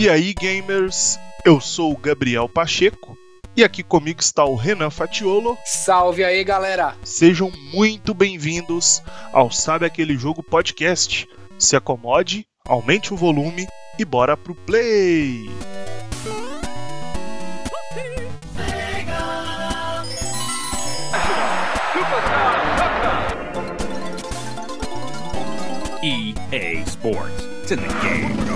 E aí, gamers? Eu sou o Gabriel Pacheco e aqui comigo está o Renan Fatiolo. Salve aí, galera! Sejam muito bem-vindos ao Sabe Aquele Jogo Podcast. Se acomode, aumente o volume e bora pro play! EA Sports. It's in the game.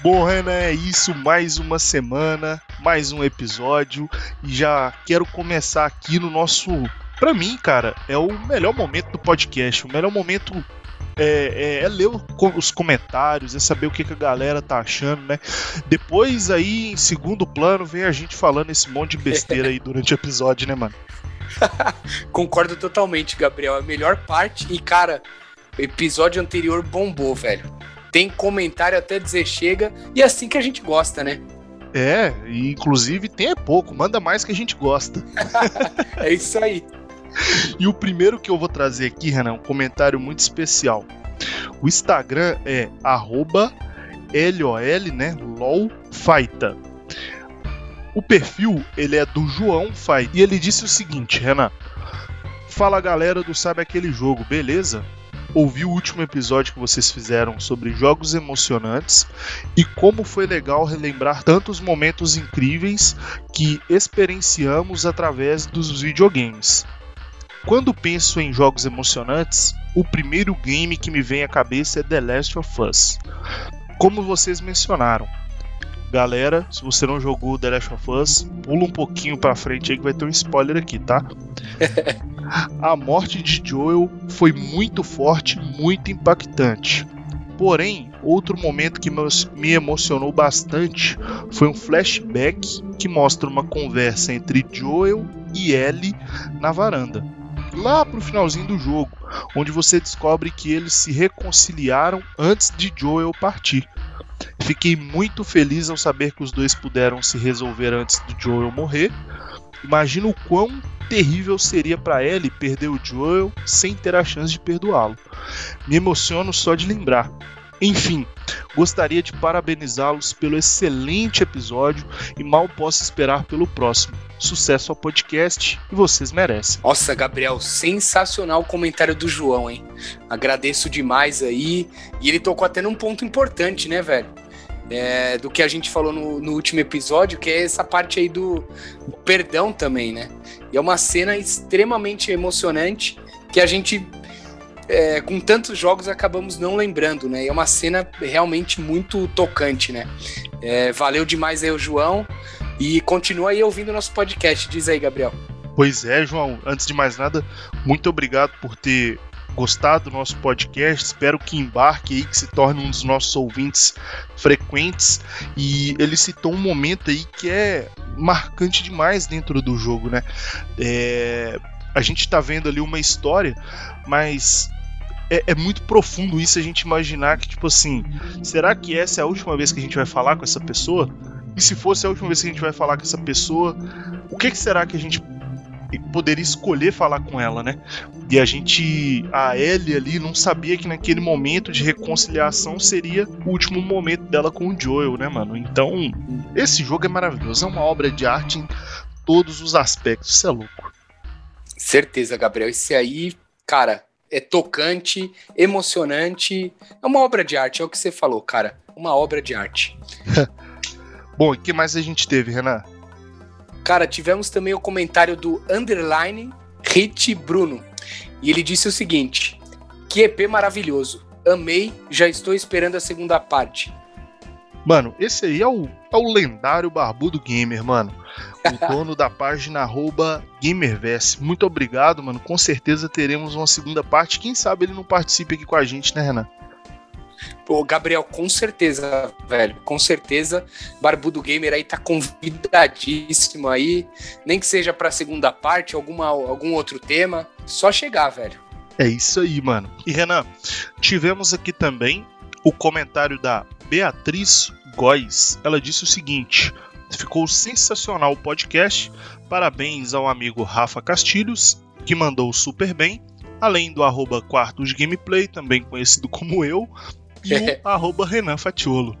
Bom, Renan, é isso. Mais uma semana, mais um episódio. E já quero começar aqui no nosso. Pra mim, cara, é o melhor momento do podcast. O melhor momento é, é, é ler os comentários, é saber o que, que a galera tá achando, né? Depois, aí, em segundo plano, vem a gente falando esse monte de besteira aí durante o episódio, né, mano? Concordo totalmente, Gabriel. A melhor parte. E, cara, o episódio anterior bombou, velho. Tem comentário até dizer chega. E é assim que a gente gosta, né? É, e inclusive tem é pouco, manda mais que a gente gosta. É isso aí. E o primeiro que eu vou trazer aqui, Renan, é um comentário muito especial. O Instagram é arroba LOL, né? LOL Faita. O perfil, ele é do João Faita. E ele disse o seguinte, Renan. Fala galera do Sabe Aquele Jogo, beleza? Ouvi o último episódio que vocês fizeram sobre jogos emocionantes e como foi legal relembrar tantos momentos incríveis que experienciamos através dos videogames. Quando penso em jogos emocionantes, o primeiro game que me vem à cabeça é The Last of Us. Como vocês mencionaram, galera, se você não jogou The Last of Us, pula um pouquinho pra frente aí que vai ter um spoiler aqui, tá? A morte de Joel foi muito forte, muito impactante. Porém, outro momento que me emocionou bastante foi um flashback que mostra uma conversa entre Joel e Ellie na varanda. Lá pro finalzinho do jogo, onde você descobre que eles se reconciliaram antes de Joel partir. Fiquei muito feliz ao saber que os dois puderam se resolver antes de Joel morrer. Imagino o quão terrível seria para Ellie perder o Joel sem ter a chance de perdoá-lo. Me emociono só de lembrar. Enfim, gostaria de parabenizá-los pelo excelente episódio e mal posso esperar pelo próximo. Sucesso ao podcast e vocês merecem. Nossa, Gabriel, sensacional o comentário do João, hein? Agradeço demais aí. E ele tocou até num ponto importante, né, velho? É, do que a gente falou no, no último episódio, que é essa parte aí do perdão também, né? E é uma cena extremamente emocionante que a gente, é, com tantos jogos, acabamos não lembrando, né? E é uma cena realmente muito tocante, né? É, valeu demais aí o João. E continua aí ouvindo nosso podcast. Diz aí, Gabriel. Pois é, João, antes de mais nada, muito obrigado por ter gostado do nosso podcast. Espero que embarque aí, que se torne um dos nossos ouvintes frequentes. E ele citou um momento aí que é marcante demais dentro do jogo, né? É, A gente tá vendo ali uma história, mas é, é muito profundo isso a gente imaginar que, tipo assim, será que essa é a última vez que a gente vai falar com essa pessoa? E se fosse a última vez que a gente vai falar com essa pessoa, o que, que será que a gente poderia escolher falar com ela, né? E a gente, a Ellie ali, não sabia que naquele momento de reconciliação seria o último momento dela com o Joel, né, mano? Então, esse jogo é maravilhoso, é uma obra de arte em todos os aspectos, isso é louco. Certeza, Gabriel. Esse aí, cara, é tocante, emocionante. É uma obra de arte, é o que você falou, cara. Uma obra de arte. Bom, e o que mais a gente teve, Renan? Cara, tivemos também o comentário do Underline Hit Bruno. E ele disse o seguinte: Que EP maravilhoso. Amei, já estou esperando a segunda parte. Mano, esse aí é o, é o lendário Barbudo Gamer, mano. O dono da página arroba GamerVerse. Muito obrigado, mano. Com certeza teremos uma segunda parte. Quem sabe ele não participe aqui com a gente, né, Renan? Pô, Gabriel, com certeza, velho. Com certeza. Barbudo Gamer aí tá convidadíssimo aí. Nem que seja pra segunda parte, alguma, algum outro tema. Só chegar, velho. É isso aí, mano. E Renan, tivemos aqui também o comentário da Beatriz Góes. Ela disse o seguinte: ficou sensacional o podcast. Parabéns ao amigo Rafa Castilhos, que mandou super bem. Além do arroba Gameplay, também conhecido como eu, e o arroba Renan Fatiolo.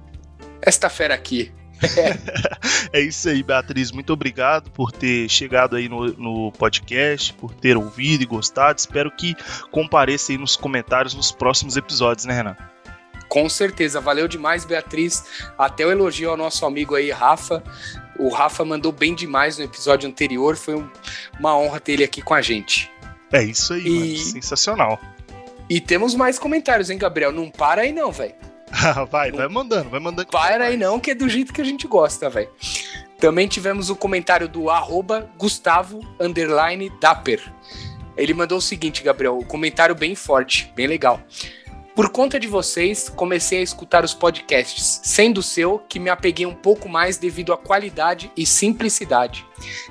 Esta fera aqui. é isso aí, Beatriz. Muito obrigado por ter chegado aí no, no podcast, por ter ouvido e gostado. Espero que compareça aí nos comentários nos próximos episódios, né, Renan? Com certeza, valeu demais, Beatriz. Até o elogio ao nosso amigo aí, Rafa. O Rafa mandou bem demais no episódio anterior, foi um, uma honra ter ele aqui com a gente. É isso aí, e... mano. sensacional. E temos mais comentários, hein, Gabriel? Não para aí não, velho. vai, vai mandando, vai mandando. Para aí não, que é do jeito que a gente gosta, velho. Também tivemos o comentário do arroba Gustavo Dapper. Ele mandou o seguinte, Gabriel, um comentário bem forte, bem legal. Por conta de vocês, comecei a escutar os podcasts, sendo o seu que me apeguei um pouco mais devido à qualidade e simplicidade.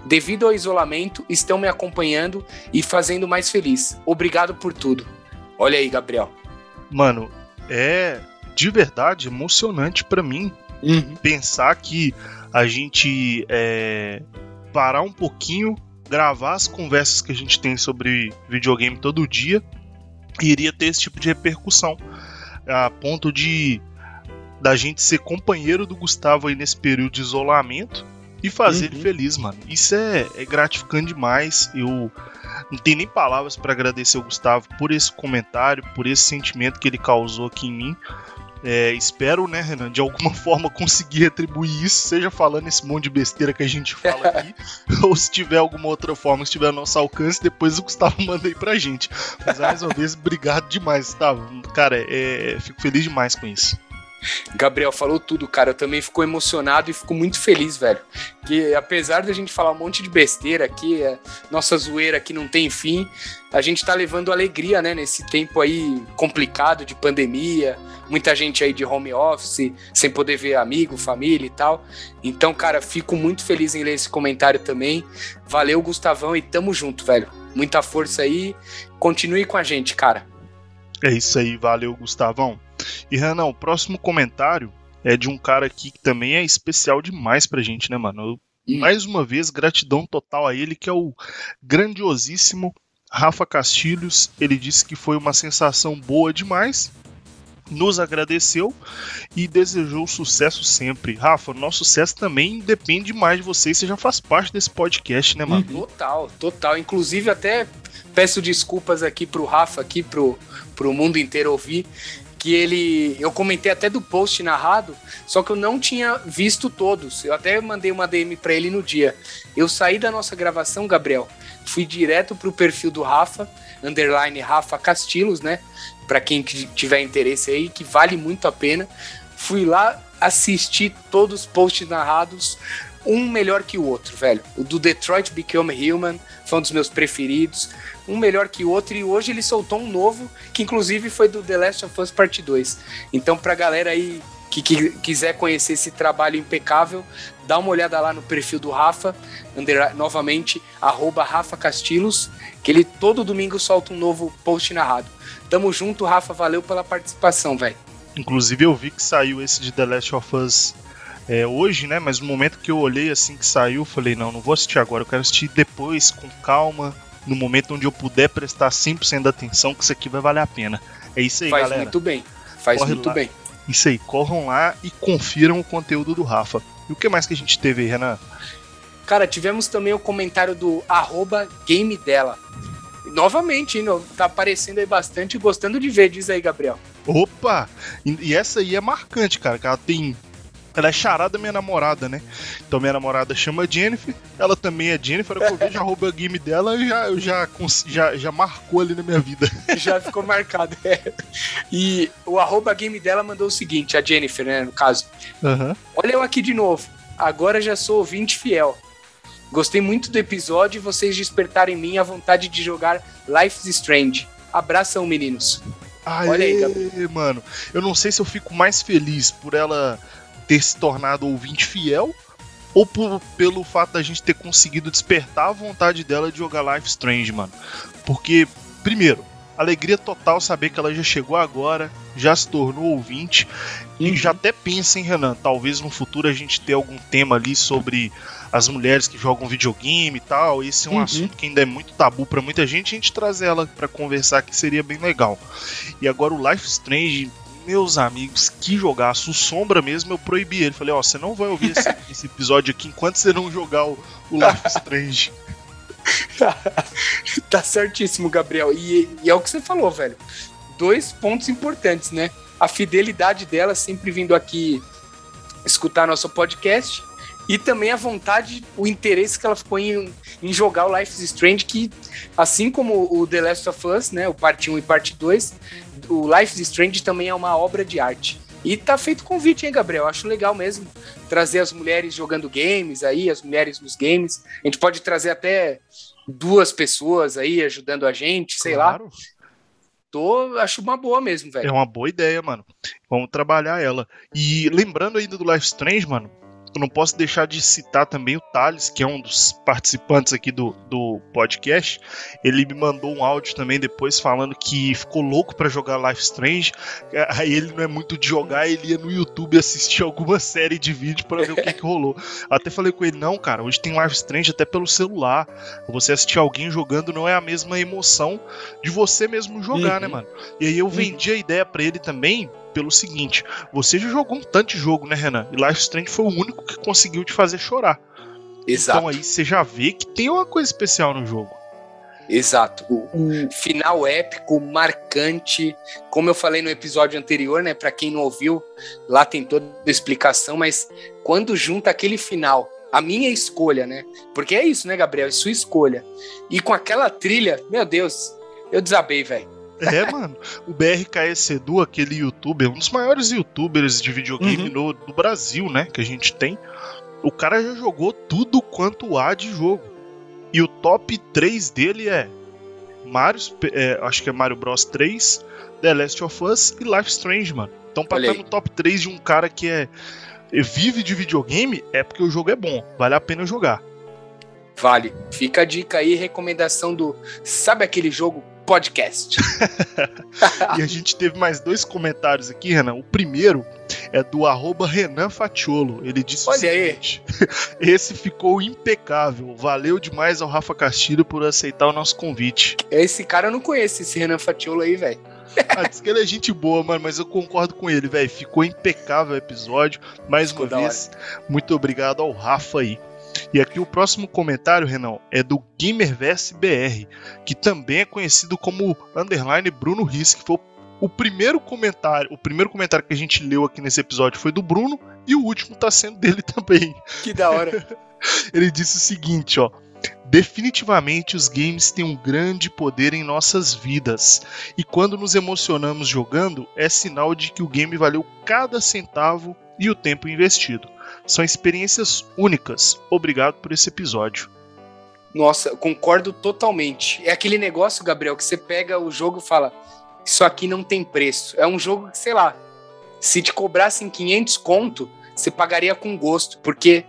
Devido ao isolamento, estão me acompanhando e fazendo mais feliz. Obrigado por tudo. Olha aí, Gabriel. Mano, é de verdade emocionante para mim uhum. pensar que a gente é, parar um pouquinho, gravar as conversas que a gente tem sobre videogame todo dia iria ter esse tipo de repercussão. A ponto de da gente ser companheiro do Gustavo aí nesse período de isolamento e fazer uhum. ele feliz, mano. Isso é, é, gratificante demais. Eu não tenho nem palavras para agradecer o Gustavo por esse comentário, por esse sentimento que ele causou aqui em mim. É, espero, né, Renan, de alguma forma conseguir retribuir isso, seja falando esse monte de besteira que a gente fala aqui, ou se tiver alguma outra forma, se tiver nosso alcance, depois o Gustavo manda aí pra gente. Mas mais uma vez, obrigado demais, Gustavo. Cara, é, fico feliz demais com isso. Gabriel falou tudo, cara. Eu também fico emocionado e fico muito feliz, velho. Que apesar da gente falar um monte de besteira aqui, é, nossa zoeira aqui não tem fim, a gente tá levando alegria, né, nesse tempo aí complicado de pandemia, muita gente aí de home office, sem poder ver amigo, família e tal. Então, cara, fico muito feliz em ler esse comentário também. Valeu, Gustavão, e tamo junto, velho. Muita força aí. Continue com a gente, cara. É isso aí, valeu, Gustavão. E Renan, o próximo comentário é de um cara aqui que também é especial demais pra gente, né, mano? Eu, mais uma vez, gratidão total a ele, que é o grandiosíssimo Rafa Castilhos. Ele disse que foi uma sensação boa demais nos agradeceu e desejou sucesso sempre. Rafa, nosso sucesso também depende mais de você. Você já faz parte desse podcast, né, mano? Total, total. Inclusive, até peço desculpas aqui pro Rafa, aqui pro, pro mundo inteiro ouvir que ele. Eu comentei até do post narrado, só que eu não tinha visto todos. Eu até mandei uma DM para ele no dia. Eu saí da nossa gravação, Gabriel, fui direto pro perfil do Rafa, underline Rafa Castilhos, né? Para quem tiver interesse aí, que vale muito a pena. Fui lá assistir todos os posts narrados, um melhor que o outro, velho. O do Detroit Become Human foi um dos meus preferidos um melhor que o outro, e hoje ele soltou um novo, que inclusive foi do The Last of Us Part 2. Então, pra galera aí que, que quiser conhecer esse trabalho impecável, dá uma olhada lá no perfil do Rafa, under, novamente, arroba Rafa Castilhos, que ele todo domingo solta um novo post narrado. Tamo junto, Rafa, valeu pela participação, velho. Inclusive eu vi que saiu esse de The Last of Us é, hoje, né? Mas no momento que eu olhei assim que saiu, falei, não, não vou assistir agora, eu quero assistir depois, com calma, no momento onde eu puder prestar 100% da atenção, que isso aqui vai valer a pena. É isso aí, Faz galera. Faz muito bem. Faz Corre muito lá. bem. Isso aí, corram lá e confiram o conteúdo do Rafa. E o que mais que a gente teve aí, Renan? Cara, tivemos também o comentário do arroba game dela. Novamente, hein, tá aparecendo aí bastante gostando de ver, diz aí, Gabriel. Opa! E essa aí é marcante, cara, que ela tem ela é charada da minha namorada, né? Então minha namorada chama Jennifer, ela também é Jennifer, eu vejo arroba game dela e já, já, já, já marcou ali na minha vida. Já ficou marcado, é. E o arroba game dela mandou o seguinte, a Jennifer, né, no caso. Uhum. Olha eu aqui de novo, agora já sou ouvinte fiel. Gostei muito do episódio e vocês despertaram em mim a vontade de jogar Life is Strange. Abração, meninos. Aê, Olha aí, Gabriel. mano. Eu não sei se eu fico mais feliz por ela ter se tornado ouvinte fiel ou por, pelo fato da gente ter conseguido despertar a vontade dela de jogar Life Strange, mano. Porque, primeiro, Alegria total saber que ela já chegou agora, já se tornou ouvinte e já até pensa, hein, Renan? Talvez no futuro a gente ter algum tema ali sobre as mulheres que jogam videogame e tal. Esse é um Uhum. assunto que ainda é muito tabu pra muita gente. A gente trazer ela pra conversar que seria bem legal. E agora o Life Strange, meus amigos, que jogaço. O Sombra mesmo eu proibi ele. Falei, ó, você não vai ouvir esse, esse episódio aqui enquanto você não jogar o, o Life Strange. Tá certíssimo, Gabriel. E, e é o que você falou, velho. Dois pontos importantes, né? A fidelidade dela sempre vindo aqui escutar nosso podcast e também a vontade, o interesse que ela ficou em, em jogar o Life is Strange, que assim como o The Last of Us, né, o parte 1 e parte 2, o Life is Strange também é uma obra de arte. E tá feito convite, hein, Gabriel? Acho legal mesmo trazer as mulheres jogando games aí, as mulheres nos games. A gente pode trazer até duas pessoas aí ajudando a gente, sei lá. Claro. Tô, acho uma boa mesmo, É velho. uma boa ideia, mano. Vamos trabalhar ela. E lembrando ainda do Life is Strange, mano, eu não posso deixar de citar também o Thales, que é um dos participantes aqui do, do podcast. Ele me mandou um áudio também depois falando que ficou louco pra jogar Life Strange. Aí ele não é muito de jogar, ele ia no YouTube assistir alguma série de vídeo pra ver o que, que rolou. Até falei com ele, não, cara, hoje tem Life Strange até pelo celular. Você assistir alguém jogando não é a mesma emoção de você mesmo jogar, Uhum. né, mano? E aí eu vendi a ideia pra ele também pelo seguinte: você já jogou um tanto de jogo, né, Renan? E Life Strange foi o único que conseguiu te fazer chorar. Exato, Então aí você já vê que tem uma coisa especial no jogo. exato. O, o final épico, marcante, como eu falei no episódio anterior, né? Pra quem não ouviu, lá tem toda a explicação, mas quando junta aquele final, a minha escolha, né? Porque é isso, né, Gabriel? É sua escolha. E com aquela trilha, meu Deus, eu desabei, velho. É, mano. O BRKS Edu, aquele youtuber, um dos maiores youtubers de videogame Uhum. no, do Brasil, né? Que a gente tem. O cara já jogou tudo quanto há de jogo. E o top 3 dele é Mario, é, acho que é Mario Bros 3, The Last of Us e Life Strange, mano. Então pra estar aí. no top 3 de um cara que é vive de videogame, é porque o jogo é bom. Vale a pena jogar. Vale. Fica a dica aí, recomendação do Sabe aquele jogo podcast. E a gente teve mais dois comentários aqui, Renan. O primeiro é do arroba Renan Fatiolo. Ele disse Olha o aí. seguinte: Esse ficou impecável. Valeu demais ao Rafa Castilho por aceitar o nosso convite. Esse cara eu não conheço, esse Renan Fatiolo aí, velho. Ah, diz que ele é gente boa, mano, mas eu concordo com ele, velho. Ficou impecável o episódio. Mais Ficou uma vez, muito obrigado ao Rafa aí. E aqui o próximo comentário, Renan, é do Gamerverse BR, que também é conhecido como underline Bruno Riss, que foi o- o primeiro comentário, o primeiro comentário que a gente leu aqui nesse episódio foi do Bruno e o último tá sendo dele também. Que da hora. Ele disse o seguinte, ó: Definitivamente os games têm um grande poder em nossas vidas. E quando nos emocionamos jogando, é sinal de que o game valeu cada centavo e o tempo investido. São experiências únicas. Obrigado por esse episódio. Nossa, concordo totalmente. É aquele negócio, Gabriel, que você pega o jogo e fala: Isso aqui não tem preço. É um jogo que, sei lá, se te cobrassem 500 conto, você pagaria com gosto, porque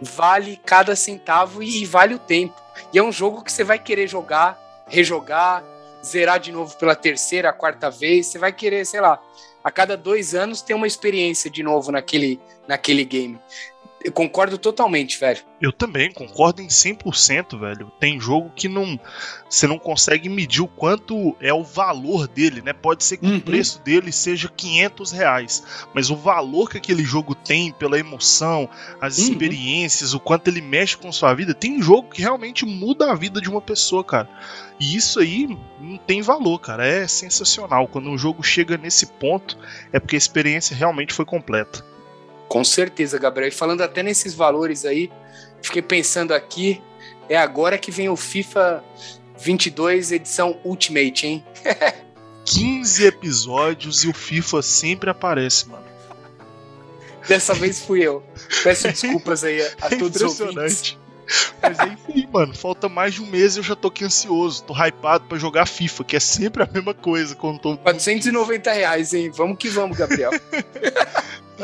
vale cada centavo e vale o tempo. E é um jogo que você vai querer jogar, rejogar, zerar de novo pela terceira, quarta vez. Você vai querer, sei lá, a cada dois anos ter uma experiência de novo naquele, naquele game. Eu concordo totalmente, velho. Eu também concordo em 100%, velho. Tem jogo que não você não consegue medir o quanto é o valor dele, né? Pode ser que Uhum. o preço dele seja 500 reais, mas o valor que aquele jogo tem pela emoção, as Uhum. experiências, o quanto ele mexe com sua vida, tem jogo que realmente muda a vida de uma pessoa, cara. E isso aí não tem valor, cara. É sensacional. Quando um jogo chega nesse ponto, é porque a experiência realmente foi completa. Com certeza, Gabriel. E falando até nesses valores aí, fiquei pensando aqui, é agora que vem o FIFA 22 edição Ultimate, hein? 15 episódios e o FIFA sempre aparece, mano. Dessa vez fui eu. Peço desculpas aí a, a É todos os ouvintes. Mas é isso aí, mano. Falta mais de um mês e eu já tô aqui ansioso. Tô hypado pra jogar FIFA, que é sempre a mesma coisa quando tô. 490 reais, hein? Vamos que vamos, Gabriel.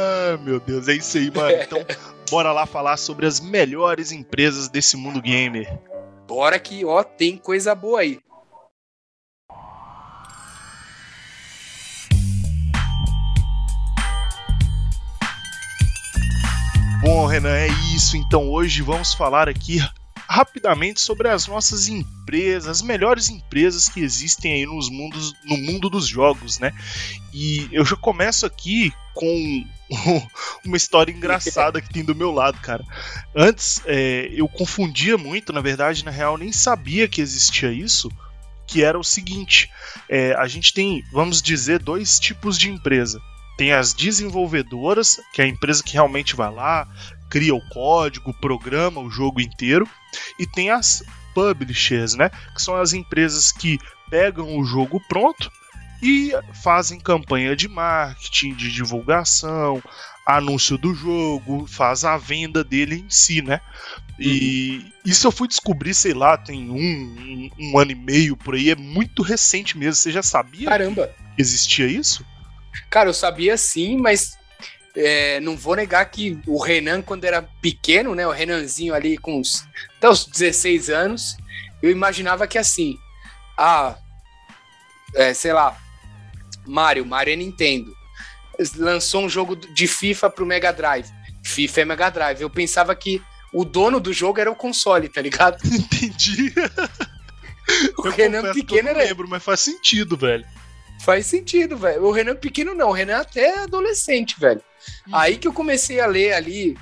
Ah, meu Deus, é isso aí, mano. Então, bora lá falar sobre as melhores empresas desse mundo gamer. Bora que, ó, tem coisa boa aí. Bom, Renan, é isso. Então hoje vamos falar aqui rapidamente sobre as nossas empresas, as melhores empresas que existem aí nos mundos, no mundo dos jogos, né? E eu já começo aqui com uma história engraçada que tem do meu lado, cara. Antes é, eu confundia muito, na verdade, na real, nem sabia que existia isso. Que era o seguinte: é, a gente tem, vamos dizer, dois tipos de empresa. Tem as desenvolvedoras, que é a empresa que realmente vai lá, cria o código, programa o jogo inteiro, e tem as publishers, né? Que são as empresas que pegam o jogo pronto e fazem campanha de marketing, de divulgação, anúncio do jogo, faz a venda dele em si, né? E uhum. isso eu fui descobrir, sei lá, tem um, um, um, ano e meio por aí, é muito recente mesmo. Você já sabia Caramba. que existia isso? Cara, eu sabia sim, mas é, não vou negar que o Renan, quando era pequeno, né? O Renanzinho ali com uns, até os 16 anos, eu imaginava que assim, ah, é, sei lá, Mario, Mario é Nintendo. Lançou um jogo de FIFA pro Mega Drive. FIFA é Mega Drive. Eu pensava que o dono do jogo era o console, tá ligado? Entendi. o eu Renan pequeno era. lembro, mas faz sentido, velho. Faz sentido, velho. O Renan pequeno não, o Renan é até adolescente, velho. Hum. Aí que eu comecei a ler ali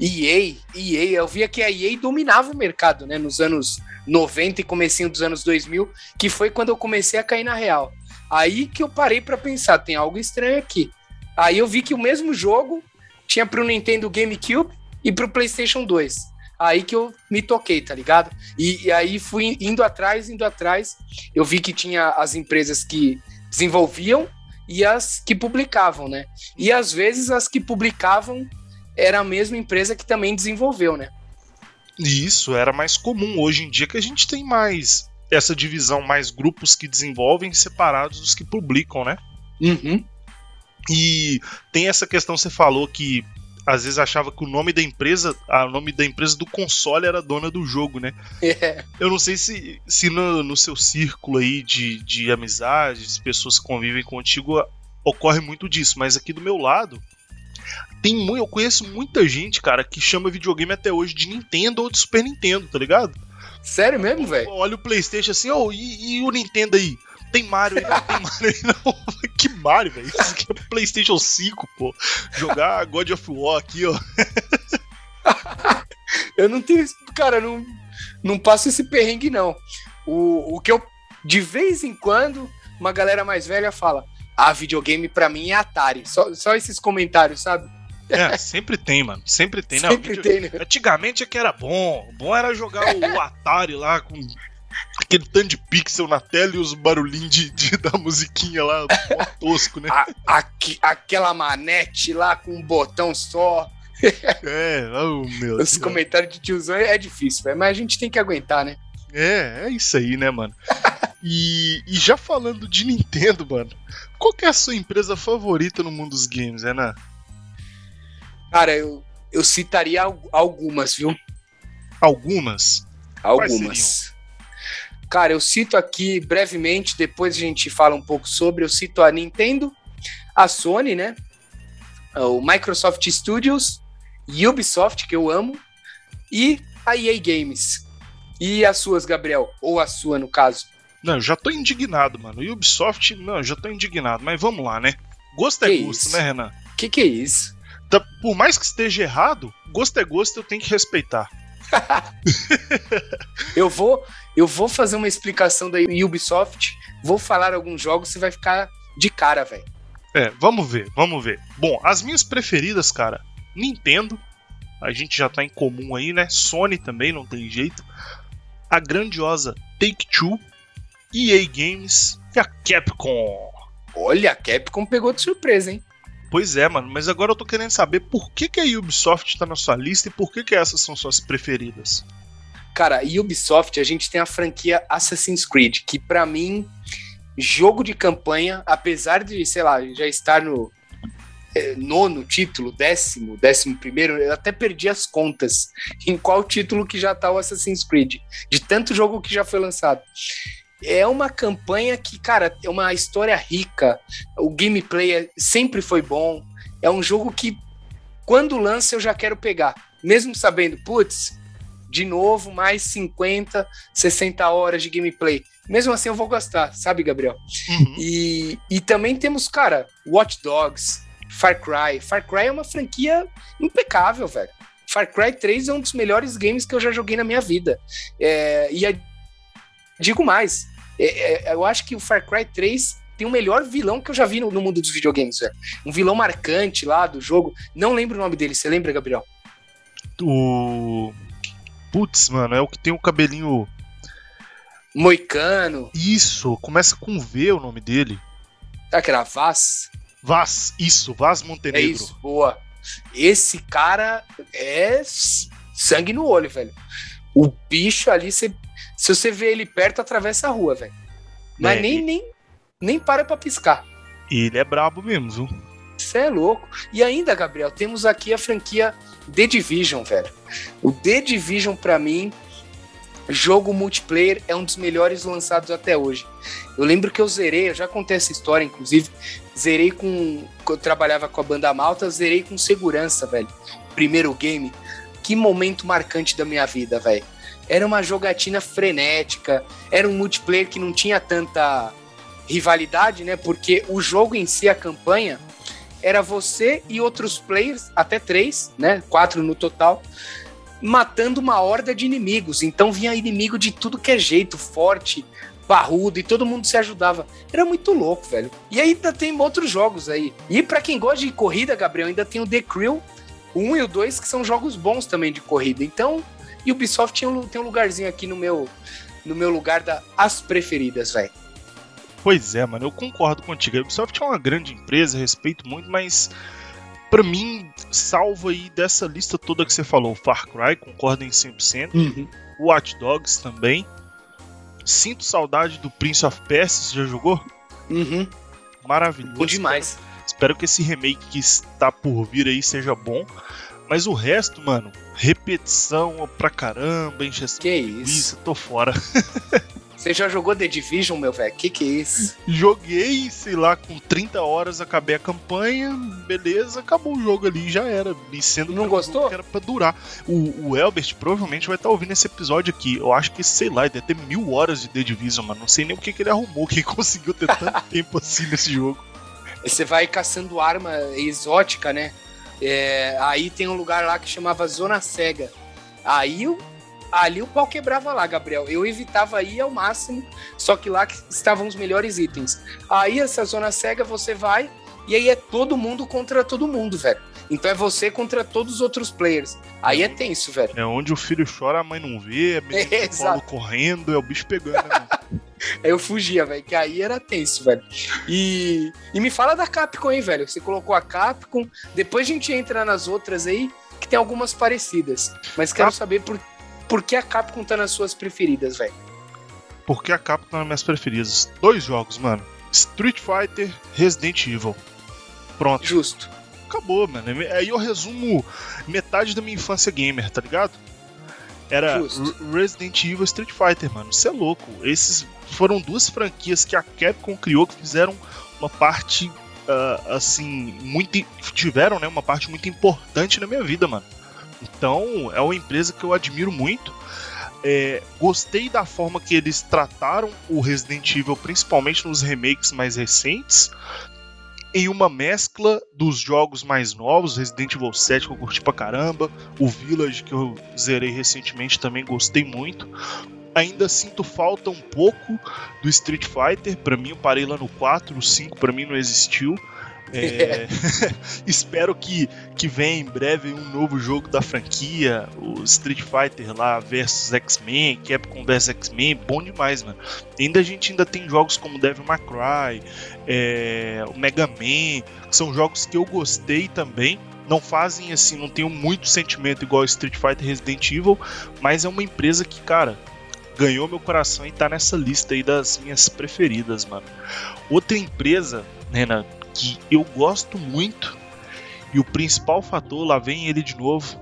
EA, EA, eu via que a EA dominava o mercado, né, nos anos 90 e comecinho dos anos 2000, que foi quando eu comecei a cair na real. Aí que eu parei para pensar, tem algo estranho aqui. Aí eu vi que o mesmo jogo tinha pro Nintendo GameCube e pro PlayStation 2. Aí que eu me toquei, tá ligado? E, e aí fui indo atrás, indo atrás. Eu vi que tinha as empresas que desenvolviam e as que publicavam, né? E às vezes as que publicavam era a mesma empresa que também desenvolveu, né? Isso era mais comum hoje em dia que a gente tem mais essa divisão, mais grupos que desenvolvem separados dos que publicam, né? Uhum. E tem essa questão você falou que às vezes achava que o nome da empresa, o nome da empresa do console era dona do jogo, né? É. Eu não sei se, se no, no, seu círculo aí de, de amizades, pessoas que convivem contigo, ocorre muito disso, mas aqui do meu lado, tem eu conheço muita gente, cara, que chama videogame até hoje de Nintendo ou de Super Nintendo, tá ligado? Sério mesmo, velho? Olha o PlayStation assim, oh, e, e o Nintendo aí? Tem Mario aí, não tem Mario aí, não. que Mario, velho? Isso aqui é PlayStation 5, pô. Jogar God of War aqui, ó. eu não tenho. Cara, não, não passo esse perrengue, não. O, o que eu. De vez em quando, uma galera mais velha fala: Ah, videogame pra mim é Atari. Só, só esses comentários, sabe? É, sempre tem, mano. Sempre tem, né? Sempre tem, né? Antigamente é que era bom. Bom era jogar o Atari lá com aquele tanto de pixel na tela e os barulhinhos de, de da musiquinha lá, tosco, né? A, aquela manete lá com um botão só. É, oh meu Os Deus. comentários de tiozão é difícil, véio, mas a gente tem que aguentar, né? É, é isso aí, né, mano? e, e já falando de Nintendo, mano, qual que é a sua empresa favorita no mundo dos games, Renan? Cara, eu, eu citaria algumas, viu? Algumas? Algumas. Cara, eu cito aqui brevemente, depois a gente fala um pouco sobre. Eu cito a Nintendo, a Sony, né? O Microsoft Studios, Ubisoft, que eu amo, e a EA Games. E as suas, Gabriel? Ou a sua, no caso? Não, eu já tô indignado, mano. Ubisoft, não, já tô indignado. Mas vamos lá, né? Gosto é que é gosto, isso? né, Renan? Que que é isso? Tá, por mais que esteja errado, gosto é gosto, eu tenho que respeitar. eu vou eu vou fazer uma explicação da Ubisoft, vou falar alguns jogos, você vai ficar de cara, velho. É, vamos ver, vamos ver. Bom, as minhas preferidas, cara, Nintendo, a gente já tá em comum aí, né? Sony também, não tem jeito. A grandiosa Take-Two, EA Games e a Capcom. Olha, a Capcom pegou de surpresa, hein? Pois é, mano, mas agora eu tô querendo saber por que, que a Ubisoft tá na sua lista e por que, que essas são suas preferidas. Cara, Ubisoft, a gente tem a franquia Assassin's Creed, que para mim, jogo de campanha, apesar de, sei lá, já estar no é, nono título, décimo, décimo primeiro, eu até perdi as contas em qual título que já tá o Assassin's Creed, de tanto jogo que já foi lançado é uma campanha que, cara, é uma história rica. O gameplay é, sempre foi bom. É um jogo que quando lança eu já quero pegar. Mesmo sabendo, putz, de novo, mais 50, 60 horas de gameplay. Mesmo assim eu vou gastar, sabe, Gabriel? Uhum. E, e também temos, cara, Watch Dogs, Far Cry. Far Cry é uma franquia impecável, velho. Far Cry 3 é um dos melhores games que eu já joguei na minha vida. É, e a, digo mais, é, é, eu acho que o Far Cry 3 tem o melhor vilão que eu já vi no, no mundo dos videogames, velho. Um vilão marcante lá do jogo. Não lembro o nome dele, você lembra, Gabriel? O. Putz, mano, é o que tem o cabelinho. Moicano. Isso, começa com V o nome dele. Será que era Vaz? Vaz, isso, Vaz É Montenegro. isso, boa. Esse cara é sangue no olho, velho. O bicho ali, cê- se você vê ele perto, atravessa a rua, velho. Mas É, nem, e- nem, nem para pra piscar. Ele é brabo mesmo, viu? Você é louco. E ainda, Gabriel, temos aqui a franquia The Division, velho. O The Division, pra mim, jogo multiplayer, é um dos melhores lançados até hoje. Eu lembro que eu zerei, eu já contei essa história, inclusive. Zerei com. Eu trabalhava com a banda malta, zerei com segurança, velho. Primeiro game. Que momento marcante da minha vida, velho. Era uma jogatina frenética, era um multiplayer que não tinha tanta rivalidade, né? Porque o jogo em si, a campanha, era você e outros players, até três, né? Quatro no total, matando uma horda de inimigos. Então vinha inimigo de tudo que é jeito, forte, barrudo, e todo mundo se ajudava. Era muito louco, velho. E ainda tem outros jogos aí. E pra quem gosta de corrida, Gabriel, ainda tem o The Crew 1 e o 2, que são jogos bons também de corrida. Então, e o Ubisoft tinha um- tem um lugarzinho aqui no meu, no meu lugar das as preferidas, velho. Pois é, mano, eu concordo contigo. A Ubisoft é uma grande empresa, respeito muito, mas pra mim, salvo aí dessa lista toda que você falou, Far Cry, concordo em 100%, Watch Dogs também. Sinto saudade do Prince of Persia, você já jogou? Uhum. Maravilhoso. Bom demais. Espero que esse remake que está por vir aí seja bom. Mas o resto, mano, repetição pra caramba, encheção Que isso. tô fora. Você já jogou The Division, meu velho? Que que é isso? Joguei, sei lá, com 30 horas, acabei a campanha, beleza, acabou o jogo ali, já era. E sendo Não gostou? era pra durar. O, o Elbert provavelmente vai estar ouvindo esse episódio aqui. Eu acho que, sei lá, deve ter mil horas de The Division, mano. Não sei nem o que, que ele arrumou, que ele conseguiu ter tanto tempo assim nesse jogo. Você vai caçando arma exótica, né? É, aí tem um lugar lá que chamava Zona Cega. Aí o- ali o pau quebrava lá, Gabriel. Eu evitava ir ao máximo, só que lá que estavam os melhores itens. Aí essa Zona Cega você vai e aí é todo mundo contra todo mundo, velho. Então é você contra todos os outros players. Aí é tenso, velho. É onde o filho chora, a mãe não vê, é menino É, correndo, é o bicho pegando. né? Aí eu fugia, velho, que aí era tenso, velho. E, e me fala da Capcom, hein, velho. Você colocou a Capcom, depois a gente entra nas outras aí, que tem algumas parecidas. Mas quero Cap- saber por, por que a Capcom tá nas suas preferidas, velho. Porque a Capcom é uma das minhas preferidas. Dois jogos, mano. Street Fighter, Resident Evil. Pronto. Justo. acabou, mano. Aí eu resumo metade da minha infância gamer, tá ligado? Era Justo. Resident Evil e Street Fighter, mano. Isso é louco. Esses foram duas franquias que a Capcom criou que fizeram uma parte, ah, assim, muito. tiveram, né? Uma parte muito importante na minha vida, mano. Então, é uma empresa que eu admiro muito. É, gostei da forma que eles trataram o Resident Evil, principalmente nos remakes mais recentes em uma mescla dos jogos mais novos, Resident Evil 7 que eu curti pra caramba, o Village que eu zerei recentemente também gostei muito. Ainda sinto falta um pouco do Street Fighter, pra mim eu parei lá no 4, o 5 pra mim não existiu. É, espero que, que venha em breve um novo jogo da franquia, o Street Fighter lá versus X-Men, Capcom vs X-Men, bom demais, mano. Ainda a gente ainda tem jogos como Devil May Cry, é, o Mega Man, que são jogos que eu gostei também. Não fazem assim, não tenho muito sentimento igual Street Fighter Resident Evil, mas é uma empresa que, cara, ganhou meu coração e tá nessa lista aí das minhas preferidas, mano. Outra empresa, Renan, que eu gosto muito, e o principal fator, lá vem ele de novo,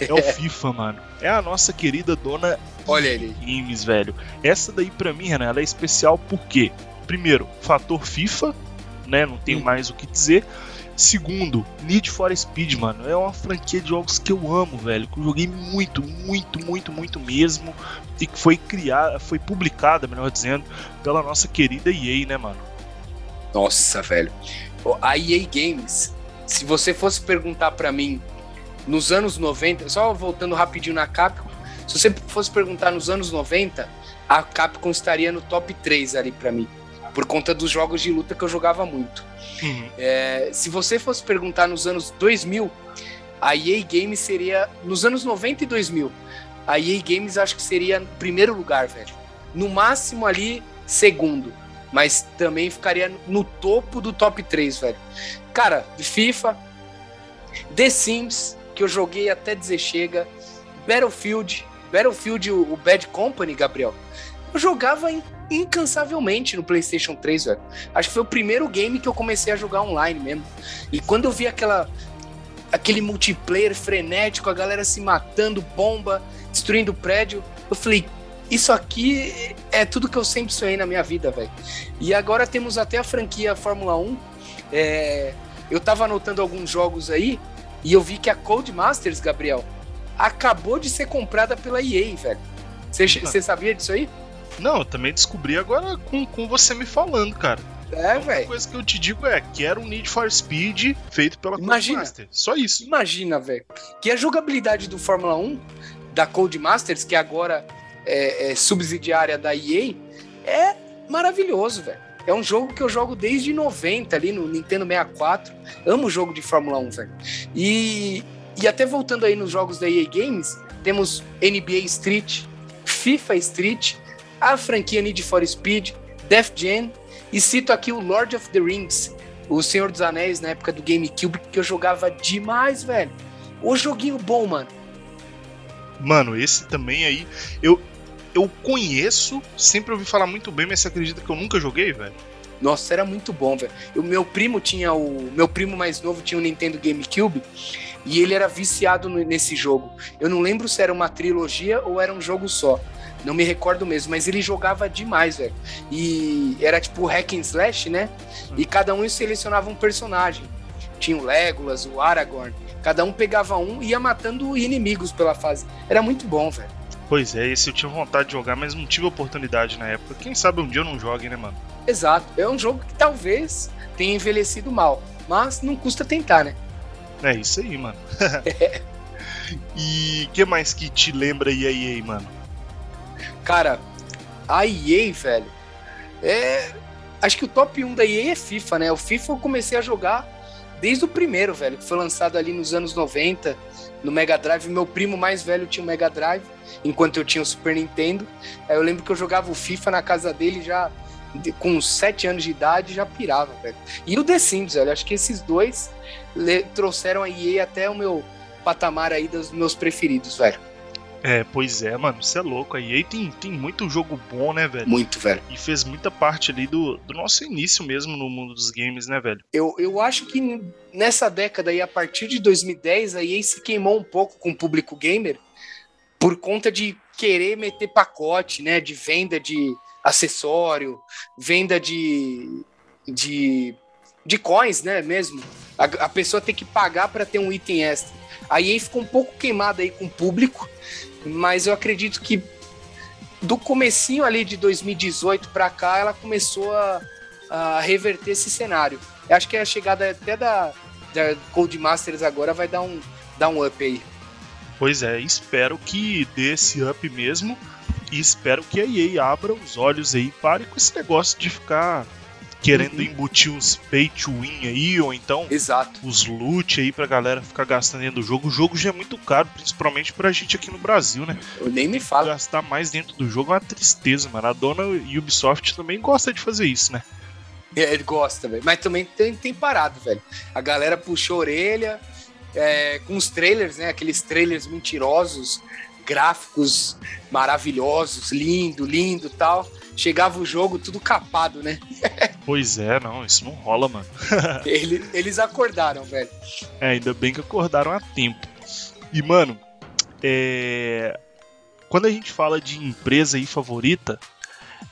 é o FIFA, mano. É a nossa querida dona Olha ele. games, velho. Essa daí pra mim, Renan, ela é especial porque, primeiro, fator FIFA, né? Não tenho Hum. mais o que dizer. Segundo, Need for Speed, mano. É uma franquia de jogos que eu amo, velho. Que eu joguei muito, muito, muito, muito mesmo. E que foi criada, foi publicada, melhor dizendo, pela nossa querida EA, né, mano? Nossa, velho. A EA Games, se você fosse perguntar para mim nos anos 90, só voltando rapidinho na Capcom, se você fosse perguntar nos anos 90, a Capcom estaria no top 3 ali para mim, por conta dos jogos de luta que eu jogava muito. Uhum. É, se você fosse perguntar nos anos 2000, a EA Games seria nos anos 90 e 2000. A EA Games acho que seria primeiro lugar, velho. No máximo ali segundo, mas também ficaria no topo do top 3, velho. Cara, FIFA, The Sims, que eu joguei até dizer chega, Battlefield, Battlefield, o Bad Company, Gabriel. Eu jogava incansavelmente no PlayStation 3, velho. Acho que foi o primeiro game que eu comecei a jogar online mesmo. E quando eu vi aquela aquele multiplayer frenético, a galera se matando, bomba, destruindo prédio, eu falei, isso aqui é tudo que eu sempre sonhei na minha vida, velho. E agora temos até a franquia Fórmula 1. É, eu tava anotando alguns jogos aí e eu vi que a Cold Masters, Gabriel, acabou de ser comprada pela EA, velho. Você sabia disso aí? Não, eu também descobri agora com, com você me falando, cara. É, velho. A coisa que eu te digo é que era um Need for Speed feito pela Imagina, Master. Só isso. Imagina, velho. Que a jogabilidade do Fórmula 1, da Cold Masters, que agora é, é subsidiária da EA, é maravilhoso, velho. É um jogo que eu jogo desde 90 ali no Nintendo 64. Amo jogo de Fórmula 1, velho. E, e até voltando aí nos jogos da EA Games, temos NBA Street, FIFA Street, a franquia Need for Speed, Def Jam, e cito aqui o Lord of the Rings, o Senhor dos Anéis, na época do GameCube, que eu jogava demais, velho. O joguinho bom, mano. Mano, esse também aí, eu, eu conheço, sempre ouvi falar muito bem, mas você acredita que eu nunca joguei, velho? Nossa, era muito bom, velho. O meu primo tinha o. Meu primo mais novo tinha o Nintendo GameCube e ele era viciado nesse jogo. Eu não lembro se era uma trilogia ou era um jogo só. Não me recordo mesmo, mas ele jogava demais, velho. E era tipo hack and slash, né? E cada um selecionava um personagem. Tinha o Legolas, o Aragorn. Cada um pegava um e ia matando inimigos pela fase. Era muito bom, velho. Pois é, esse eu tinha vontade de jogar, mas não tive oportunidade na época. Quem sabe um dia eu não jogue, né, mano? Exato. É um jogo que talvez tenha envelhecido mal, mas não custa tentar, né? É isso aí, mano. e que mais que te lembra EA, mano? Cara, a EA, velho, é. Acho que o top 1 da EA é FIFA, né? O FIFA eu comecei a jogar desde o primeiro, velho, que foi lançado ali nos anos 90 no Mega Drive. Meu primo mais velho tinha o Mega Drive, enquanto eu tinha o Super Nintendo. Aí eu lembro que eu jogava o FIFA na casa dele já com 7 anos de idade, já pirava, velho. E o The Sims, velho. Acho que esses dois trouxeram a EA até o meu patamar aí dos meus preferidos, velho. É, pois é, mano, você é louco. A EA tem, tem muito jogo bom, né, velho? Muito, velho. E fez muita parte ali do, do nosso início mesmo no mundo dos games, né, velho? Eu, eu acho que nessa década aí, a partir de 2010, a EA se queimou um pouco com o público gamer por conta de querer meter pacote, né, de venda de acessório, venda de, de, de coins, né, mesmo. A, a pessoa tem que pagar para ter um item extra. A EA ficou um pouco queimada aí com o público mas eu acredito que do comecinho ali de 2018 para cá, ela começou a, a, reverter esse cenário. Eu acho que a chegada até da, da Cold Masters agora vai dar um, dar um up aí. Pois é, espero que dê esse up mesmo. E espero que a EA abra os olhos aí, pare com esse negócio de ficar querendo uhum. embutir os pay to win aí, ou então Exato. os loot aí pra galera ficar gastando dentro do jogo. O jogo já é muito caro, principalmente pra gente aqui no Brasil, né? Eu nem me falo. Gastar mais dentro do jogo é uma tristeza, mano. A dona Ubisoft também gosta de fazer isso, né? É, ele gosta, velho. Mas também tem, tem parado, velho. A galera puxou a orelha é, com os trailers, né? Aqueles trailers mentirosos, gráficos maravilhosos, lindo, lindo tal chegava o jogo tudo capado, né? pois é, não, isso não rola, mano. Ele, eles acordaram, velho. É, ainda bem que acordaram a tempo. E, mano, é... quando a gente fala de empresa aí favorita,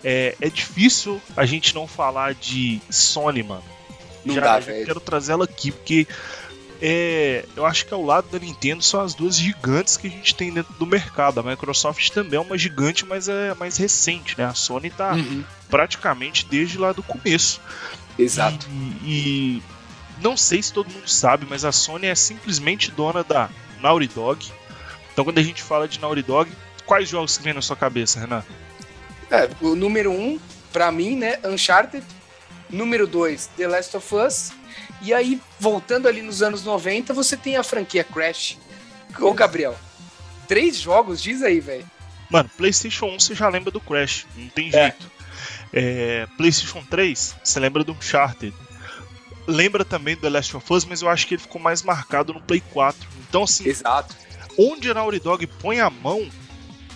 é, é difícil a gente não falar de Sony, mano. Não já, dá, já velho. quero trazer ela aqui, porque é, eu acho que ao lado da Nintendo são as duas gigantes que a gente tem dentro do mercado. A Microsoft também é uma gigante, mas é mais recente, né? A Sony tá Uhum. praticamente desde lá do começo. Exato. E, e não sei se todo mundo sabe, mas a Sony é simplesmente dona da Naughty Dog. Então quando a gente fala de Naughty Dog, quais jogos que vem na sua cabeça, Renan? É, o número um, pra mim, né, Uncharted. Número dois, The Last of Us. E aí, voltando ali nos anos 90, você tem a franquia Crash. Ô, Gabriel, três jogos, diz aí, velho. Mano, PlayStation 1 você já lembra do Crash, não tem É. jeito. É, PlayStation 3, você lembra do Uncharted. Lembra também do The Last of Us, mas eu acho que ele ficou mais marcado no Play 4. Então, assim, Exato. onde a Naughty Dog põe a mão,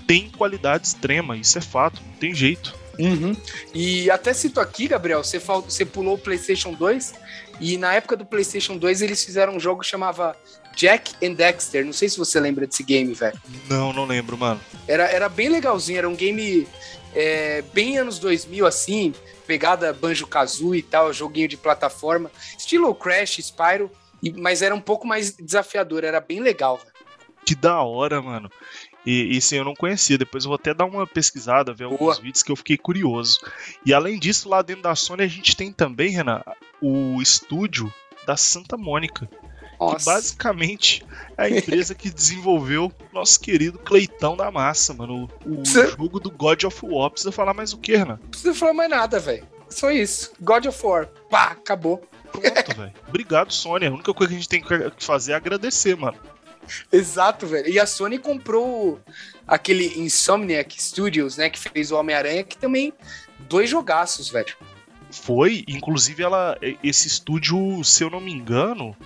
tem qualidade extrema, isso é fato, não tem jeito. Uhum. E até cito aqui, Gabriel, você, fal- você pulou o PlayStation 2 e na época do PlayStation 2 eles fizeram um jogo que chamava Jack and Dexter. Não sei se você lembra desse game, velho. Não, não lembro, mano. Era, era bem legalzinho, era um game é, bem anos 2000, assim, pegada Banjo-Kazooie e tal, joguinho de plataforma, estilo Crash, Spyro, mas era um pouco mais desafiador, era bem legal. velho. Que da hora, mano. E isso eu não conhecia. Depois eu vou até dar uma pesquisada, ver alguns Boa. vídeos que eu fiquei curioso. E além disso, lá dentro da Sony a gente tem também, Renan, o estúdio da Santa Mônica. Que Nossa, basicamente é a empresa que desenvolveu nosso querido Cleitão da Massa, mano. O, o Cê- jogo do God of War. Precisa falar mais o que, Renan? não precisa falar mais nada, velho. Só isso. God of War. Pá, acabou. Pronto, velho. Obrigado, Sony. A única coisa que a gente tem que fazer é agradecer, mano. Exato, velho. E a Sony comprou aquele Insomniac Studios, né, que fez o Homem-Aranha, que também dois jogaços, velho. Foi, inclusive ela, esse estúdio, se eu não me engano,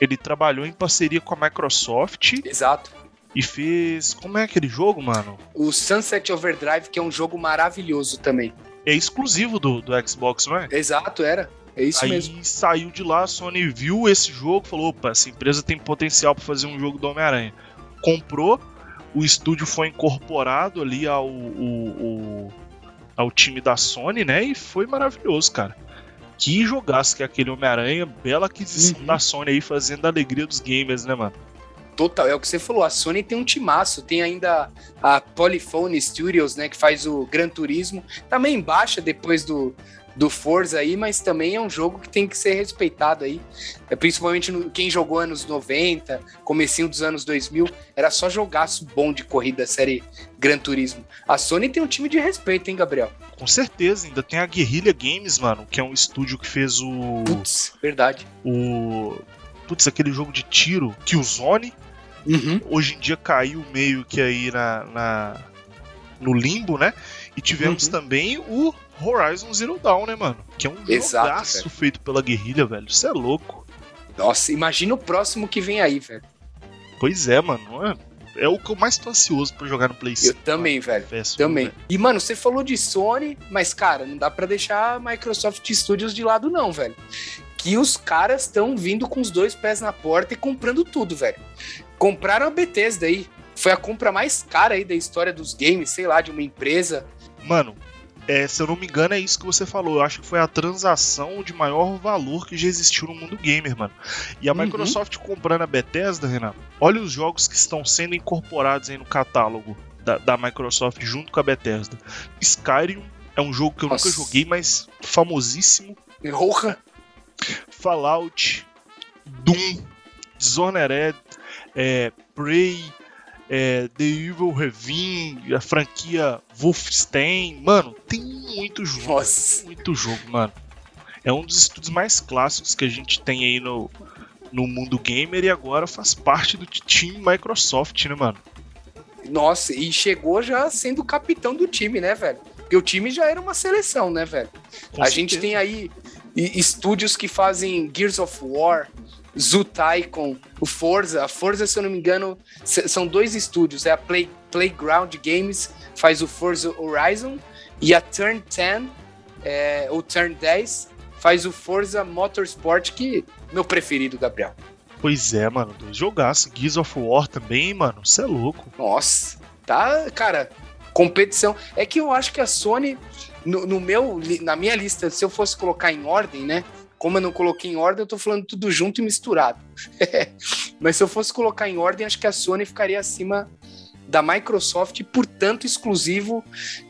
ele trabalhou em parceria com a Microsoft Exato. e fez, como é aquele jogo, mano? O Sunset Overdrive, que é um jogo maravilhoso também. É exclusivo do, do Xbox, não é? Exato, era. É isso Aí mesmo. saiu de lá, a Sony viu esse jogo, falou, opa, essa empresa tem potencial para fazer um jogo do Homem-Aranha. Comprou, o estúdio foi incorporado ali ao, o- o- ao time da Sony, né? E foi maravilhoso, cara. Que jogaço que é aquele Homem-Aranha, bela aquisição Uhum. da Sony aí, fazendo a alegria dos gamers, né, mano? Total, é o que você falou. A Sony tem um timaço, tem ainda a Polyphone Studios, né, que faz o Gran Turismo. Também baixa depois do, do Forza aí, mas também é um jogo que tem que ser respeitado aí. É, principalmente no- quem jogou anos 90, comecinho dos anos 2000, era só jogaço bom de corrida, série Gran Turismo. A Sony tem um time de respeito, hein, Gabriel? Com certeza, ainda tem a Guerrilla Games, mano, que é um estúdio que fez o. Putz, verdade. o putz, aquele jogo de tiro, Killzone. Uhum. Hoje em dia caiu meio que aí na, na- no limbo, né? E tivemos Uhum. também o Horizon Zero Dawn, né, mano? Que é um Exato, jogaço velho. feito pela guerrilha, velho. Isso é louco. Nossa, imagina o próximo que vem aí, velho. Pois é, mano. É, é o que eu mais tô ansioso pra jogar no Play Eu 5. também, velho. Também. velho. E, mano, você falou de Sony, mas, cara, não dá pra deixar a Microsoft Studios de lado, não, velho. Que os caras estão vindo com os dois pés na porta e comprando tudo, velho. Compraram a Bethesda aí. Foi a compra mais cara aí da história dos games, sei lá, de uma empresa. Mano, é, se eu não me engano, é isso que você falou. Eu acho que foi a transação de maior valor que já existiu no mundo gamer, mano. E a Uhum. Microsoft comprando a Bethesda, Renan, olha os jogos que estão sendo incorporados aí no catálogo da, da Microsoft junto com a Bethesda. Skyrim é um jogo que eu Nossa. nunca joguei, mas famosíssimo. Porra! Fallout, Doom, Dishonored, é, Prey, é, The Evil Revenge, a franquia Wolfenstein. Mano, tem muito jogo. Nossa. Muito jogo, mano. É um dos estudos mais clássicos que a gente tem aí no, no mundo gamer e agora faz parte do time Microsoft, né, mano? Nossa, e chegou já sendo capitão do time, né, velho? Porque o time já era uma seleção, né, velho? Com a gente certeza. tem aí estúdios que fazem Gears of War, Tycoon, o Forza. A Forza, se eu não me engano, são dois estúdios. É a Play- Playground Games, faz o Forza Horizon, e a Turn 10, é, ou Turn 10, faz o Forza Motorsport, que meu preferido, Gabriel. Pois é, mano. Dois jogaços. Gears of War também, mano. Você é louco. Nossa, tá, cara, competição. É que eu acho que a Sony, no, no meu, na minha lista, se eu fosse colocar em ordem, né? Como eu não coloquei em ordem, eu tô falando tudo junto e misturado. Mas se eu fosse colocar em ordem, acho que a Sony ficaria acima da Microsoft, portanto exclusivo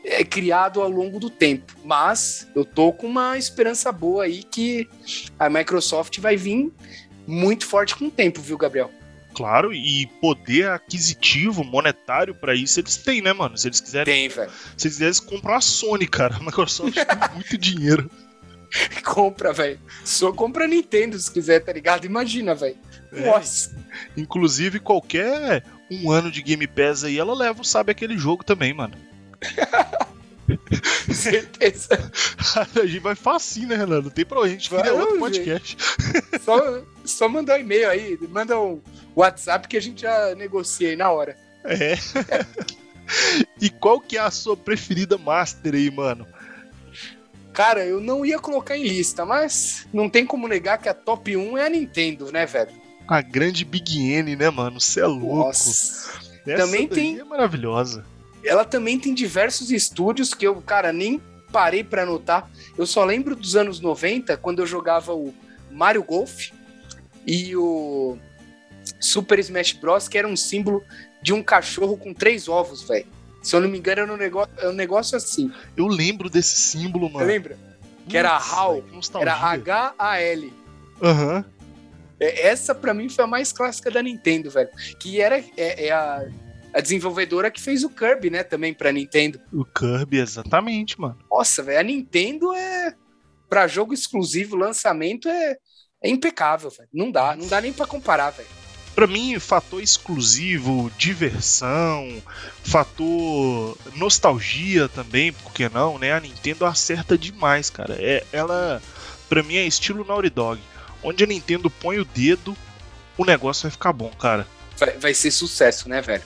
é, criado ao longo do tempo. Mas eu tô com uma esperança boa aí que a Microsoft vai vir muito forte com o tempo, viu, Gabriel? Claro, e poder aquisitivo, monetário para isso eles têm, né, mano? Se eles quiserem. Tem, velho. Se eles quiserem comprar a Sony, cara, a Microsoft tem muito dinheiro. compra, velho. Só compra Nintendo se quiser, tá ligado? Imagina, velho. É. Nossa. Inclusive, qualquer um ano de Game Pass aí, ela leva, sabe, aquele jogo também, mano. Certeza. a gente vai facinho, né, Renan? Não tem pra onde, a gente Vai, vira outro podcast. Só, só mandar um e-mail aí, manda um WhatsApp que a gente já negocia aí na hora. É. e qual que é a sua preferida Master aí, mano? Cara, eu não ia colocar em lista, mas não tem como negar que a top 1 é a Nintendo, né, velho? A grande Big N, né, mano? Você é louco. Nossa. Essa Também tem- É maravilhosa. Ela também tem diversos estúdios que eu, cara, nem parei pra anotar. Eu só lembro dos anos 90, quando eu jogava o Mario Golf e o Super Smash Bros, que era um símbolo de um cachorro com três ovos, velho. Se eu não me engano, era um negócio, era um negócio assim. Eu lembro desse símbolo, mano. Lembra? Que era HAL. Era H-A-L. Aham. É, Essa, pra mim, foi a mais clássica da Nintendo, velho. Que era é, é a, a desenvolvedora que fez o Kirby, né, também pra Nintendo. O Kirby, exatamente, mano. Nossa, velho, a Nintendo é. Pra jogo exclusivo, lançamento, é, é impecável, velho. Não dá, não dá nem pra comparar, velho. Pra mim, fator exclusivo, diversão, fator nostalgia também, por que não, né? A Nintendo acerta demais, cara. É, ela, pra mim, é estilo Naughty Dog. Onde a Nintendo põe o dedo, o negócio vai ficar bom, cara. Vai, vai ser sucesso, né, velho?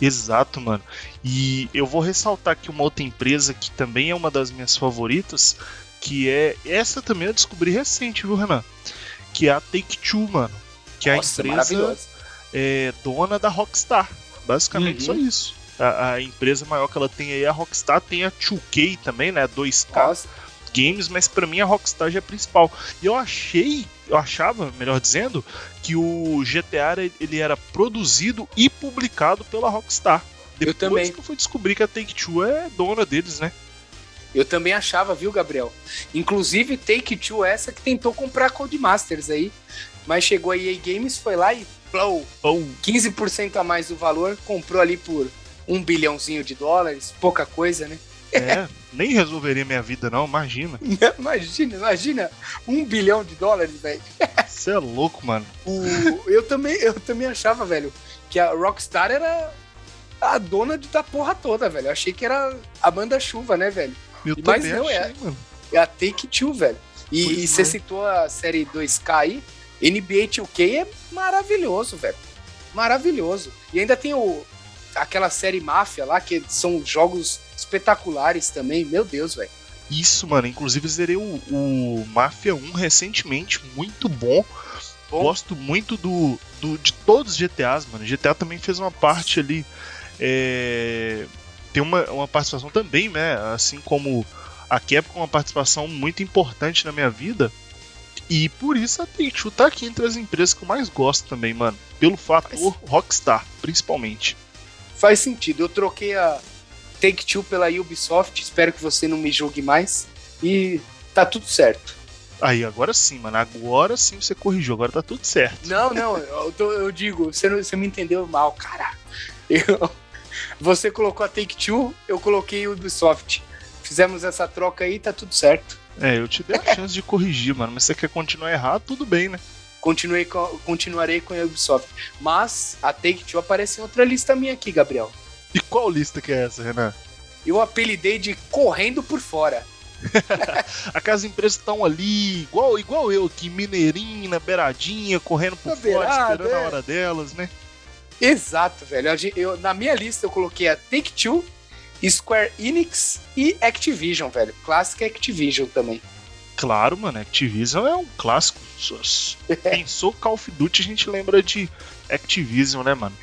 Exato, mano. E eu vou ressaltar aqui uma outra empresa que também é uma das minhas favoritas, que é essa também eu descobri recente, viu, Renan? Que é a Take Two, mano. Que é Nossa, a empresa maravilhoso. é dona da Rockstar. Basicamente Uhum. só isso. A, a empresa maior que ela tem aí é a Rockstar, tem a 2K também, né? 2K Nossa, Games, mas pra mim a Rockstar já é a principal. E eu achei, eu achava, melhor dizendo, que o GTA ele era produzido e publicado pela Rockstar. Depois também. que eu fui descobrir que a Take-Two é dona deles, né? eu também achava, viu, Gabriel? Inclusive, Take-Two é essa que tentou comprar a Codemasters aí. Mas chegou a EA Games, foi lá e blow, Ou 15% a mais do valor, comprou ali por um bilhãozinho de dólares, pouca coisa, né? é, nem resolveria minha vida não, imagina. Imagina, imagina, um bilhão de dólares, velho. Você é louco, mano. O- eu, também, eu também achava, velho, que a Rockstar era a dona de- da porra toda, velho. Eu achei que era a manda-chuva, né, velho? Eu Mas não é. achei, mano. É a Take-Two, velho. E, e você é. citou a série 2K aí, NBA 2K é maravilhoso, velho. Maravilhoso. E ainda tem o, aquela série Máfia lá, que são jogos espetaculares também. Meu Deus, velho. Isso, mano. Inclusive zerei o, o Mafia 1 recentemente, muito bom. Bom. Gosto muito do, do de todos os GTAs, mano. GTA também fez uma parte ali. é, tem uma, uma participação também, né? Assim como a Capcom, uma participação muito importante na minha vida. E por isso a Take-Two tá aqui entre as empresas que eu mais gosto também, mano. Pelo fator Rockstar, principalmente. Faz sentido. Eu troquei a Take-Two pela Ubisoft. Espero que você não me julgue mais. E tá tudo certo. Aí, agora sim, mano. Agora sim você corrigiu, agora tá tudo certo. Não, não, eu, tô- eu digo, você, não- você me entendeu mal, cara. Eu- você colocou a Take-Two, eu coloquei a Ubisoft. Fizemos essa troca aí, tá tudo certo. É, eu te dei a chance de corrigir, mano. Mas você quer continuar errado, tudo bem, né? Continuei com, continuarei com a Ubisoft. Mas a Take-Two aparece em outra lista minha aqui, Gabriel. E qual lista que é essa, Renan? Eu apelidei de Correndo por Fora. Aquelas empresas estão ali, igual, igual eu aqui, mineirinha, na beiradinha, correndo por Na fora, beirada, esperando a é. hora delas, né? Exato, velho. A Eu, na minha lista eu coloquei a Take-Two, Square Enix e Activision, velho. Clássica Activision também. Claro, mano, Activision é um clássico. Pensou Call of Duty, a gente lembra de Activision, né, mano?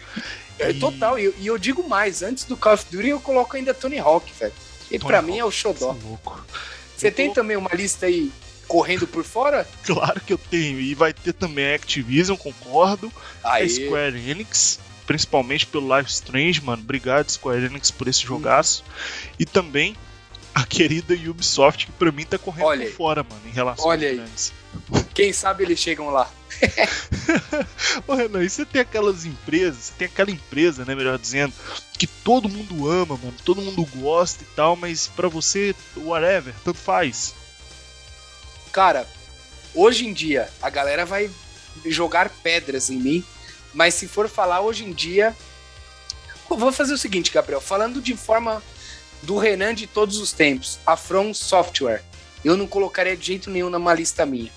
É, E- Total, e eu, eu digo mais, antes do Call of Duty eu coloco ainda Tony Hawk, velho. E Hawk, mim é o xodó. é louco. Você Eu tem também uma lista aí correndo por fora? Claro que eu tenho. E vai ter também a Activision, concordo. Aí. A Square Enix, principalmente pelo Life Strange, mano. Obrigado, Square Enix, por esse jogaço. E também a querida Ubisoft, que pra mim tá correndo Olha por aí. fora, mano, em relação Olha aos aí. grandes. Quem sabe eles chegam lá. Ô, Renan, e você tem aquelas empresas, você tem aquela empresa, né, melhor dizendo, que todo mundo ama, mano, todo mundo gosta e tal, mas pra você, whatever, tanto faz. Cara, hoje em dia a galera vai jogar pedras em mim, mas se for falar hoje em dia. Vou fazer o seguinte, Gabriel, falando de forma do Renan de todos os tempos, a From Software, eu não colocaria de jeito nenhum numa lista minha.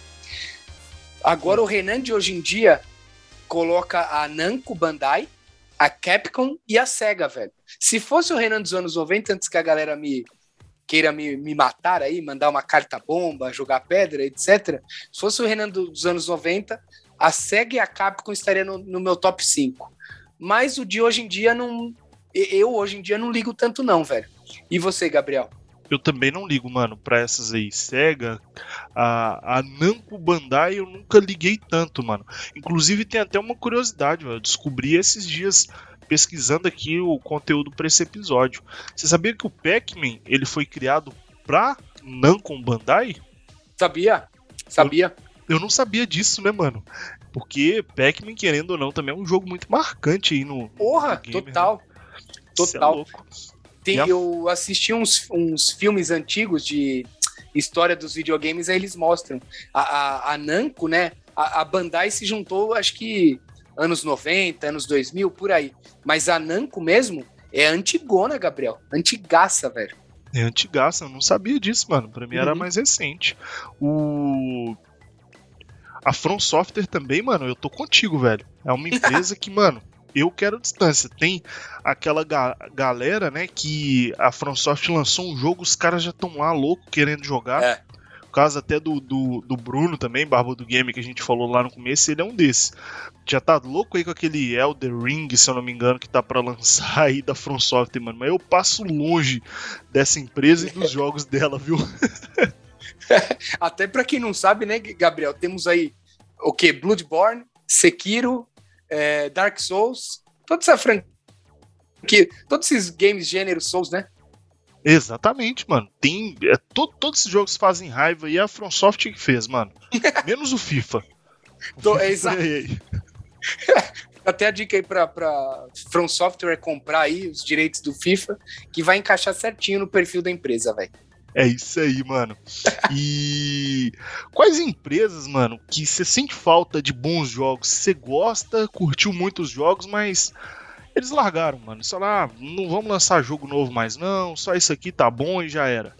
Agora o Renan de hoje em dia coloca a Namco Bandai, a Capcom e a Sega, velho. Se fosse o Renan dos anos 90, antes que a galera me queira me, me matar aí, mandar uma carta bomba, jogar pedra, etc. Se fosse o Renan do- dos anos 90, a SEGA e a Capcom estaria no, no meu top 5. Mas o de hoje em dia não. Eu hoje em dia não ligo tanto, não, velho. E você, Gabriel? Eu também não ligo, mano, pra essas aí. Sega, a, a Namco Bandai eu nunca liguei tanto, mano. Inclusive tem até uma curiosidade, mano. Eu descobri esses dias pesquisando aqui o conteúdo pra esse episódio. Você sabia que o Pac-Man ele foi criado pra Namco Bandai? Sabia? Sabia? Eu não sabia disso, né, mano? Porque Pac-Man, querendo ou não, também é um jogo muito marcante aí no. no Porra, videogame, total. né? É Total. louco. Tem- a- eu assisti uns, uns filmes antigos de história dos videogames, aí eles mostram. A, a, a Namco, né? A, a Bandai se juntou, acho que anos 90, anos 2000, por aí. Mas a Namco mesmo é antigona, Gabriel. Antigaça, velho. É antigaça, eu não sabia disso, mano. Pra mim era Uhum. mais recente. O. A From Software também, mano, eu tô contigo, velho. É uma empresa que, mano, eu quero distância. Tem aquela ga- galera, né, que a From Software lançou um jogo, os caras já estão lá louco querendo jogar. É. O caso até do, do, do Bruno também, Barba do Game, que a gente falou lá no começo, ele é um desses. Já tá louco aí com aquele Elder Ring, se eu não me engano, que tá pra lançar aí da From Software, mano. Mas eu passo longe dessa empresa e dos jogos dela, viu? Até pra quem não sabe, né, Gabriel, temos aí o que? Bloodborne, Sekiro, é, Dark Souls, toda essa franquia, todos esses games gênero Souls, né? Exatamente, mano. Tem. É, to- todos esses jogos fazem raiva e é a From Software que fez, mano. Menos o FIFA. Tô- é exato. Até a dica aí pra, pra From Software comprar aí os direitos do FIFA, que vai encaixar certinho no perfil da empresa, velho. É isso aí, mano. E quais empresas, mano, que você sente falta de bons jogos? Você gosta, curtiu muitos jogos, mas eles largaram, mano. Sei lá, não vamos lançar jogo novo mais não, só isso aqui tá bom e já era.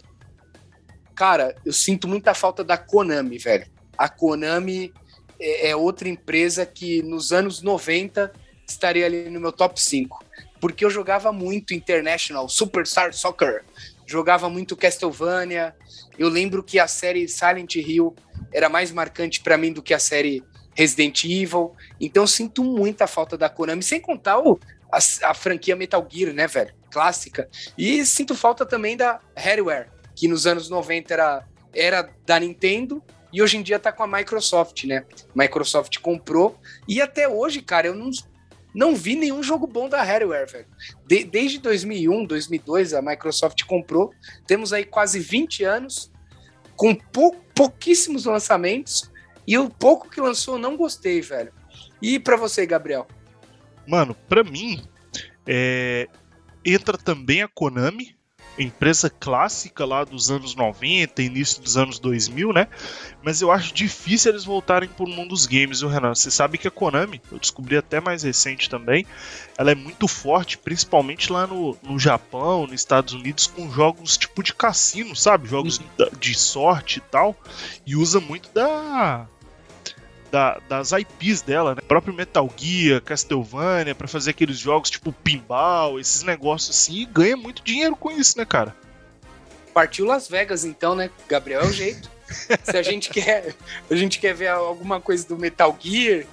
Cara, eu sinto muita falta da Konami, velho. A Konami é, é outra empresa que nos anos 90 estaria ali no meu top 5. Porque eu jogava muito International, Superstar Soccer, jogava muito Castlevania. Eu lembro que a série Silent Hill era mais marcante pra mim do que a série Resident Evil. Então sinto muita falta da Konami, sem contar o, a, a franquia Metal Gear, né, velho? Clássica. E sinto falta também da Hardware, que nos anos 90 era, era da Nintendo e hoje em dia tá com a Microsoft, né? Microsoft comprou e até hoje, cara, eu não, não vi nenhum jogo bom da Hardware, velho. De- desde 2001, 2002, a Microsoft comprou. Temos aí quase 20 anos com pou, pouquíssimos lançamentos e o pouco que lançou não gostei, velho. E pra você, Gabriel? Mano, pra mim, é, entra também a Konami, empresa clássica lá dos anos 90, início dos anos 2000, né? Mas eu acho difícil eles voltarem pro mundo dos games, viu, Renan? Você sabe que a Konami, eu descobri até mais recente também, ela é muito forte, principalmente lá no, no Japão, nos Estados Unidos, com jogos tipo de cassino, sabe? Jogos da- de sorte e tal, e usa muito da da- das IPs dela, né? O próprio Metal Gear, Castlevania, pra fazer aqueles jogos tipo pinball, esses negócios assim, e ganha muito dinheiro com isso, né, cara? Partiu Las Vegas, então, né? Gabriel é o jeito. Se a gente quer, a gente quer ver alguma coisa do Metal Gear,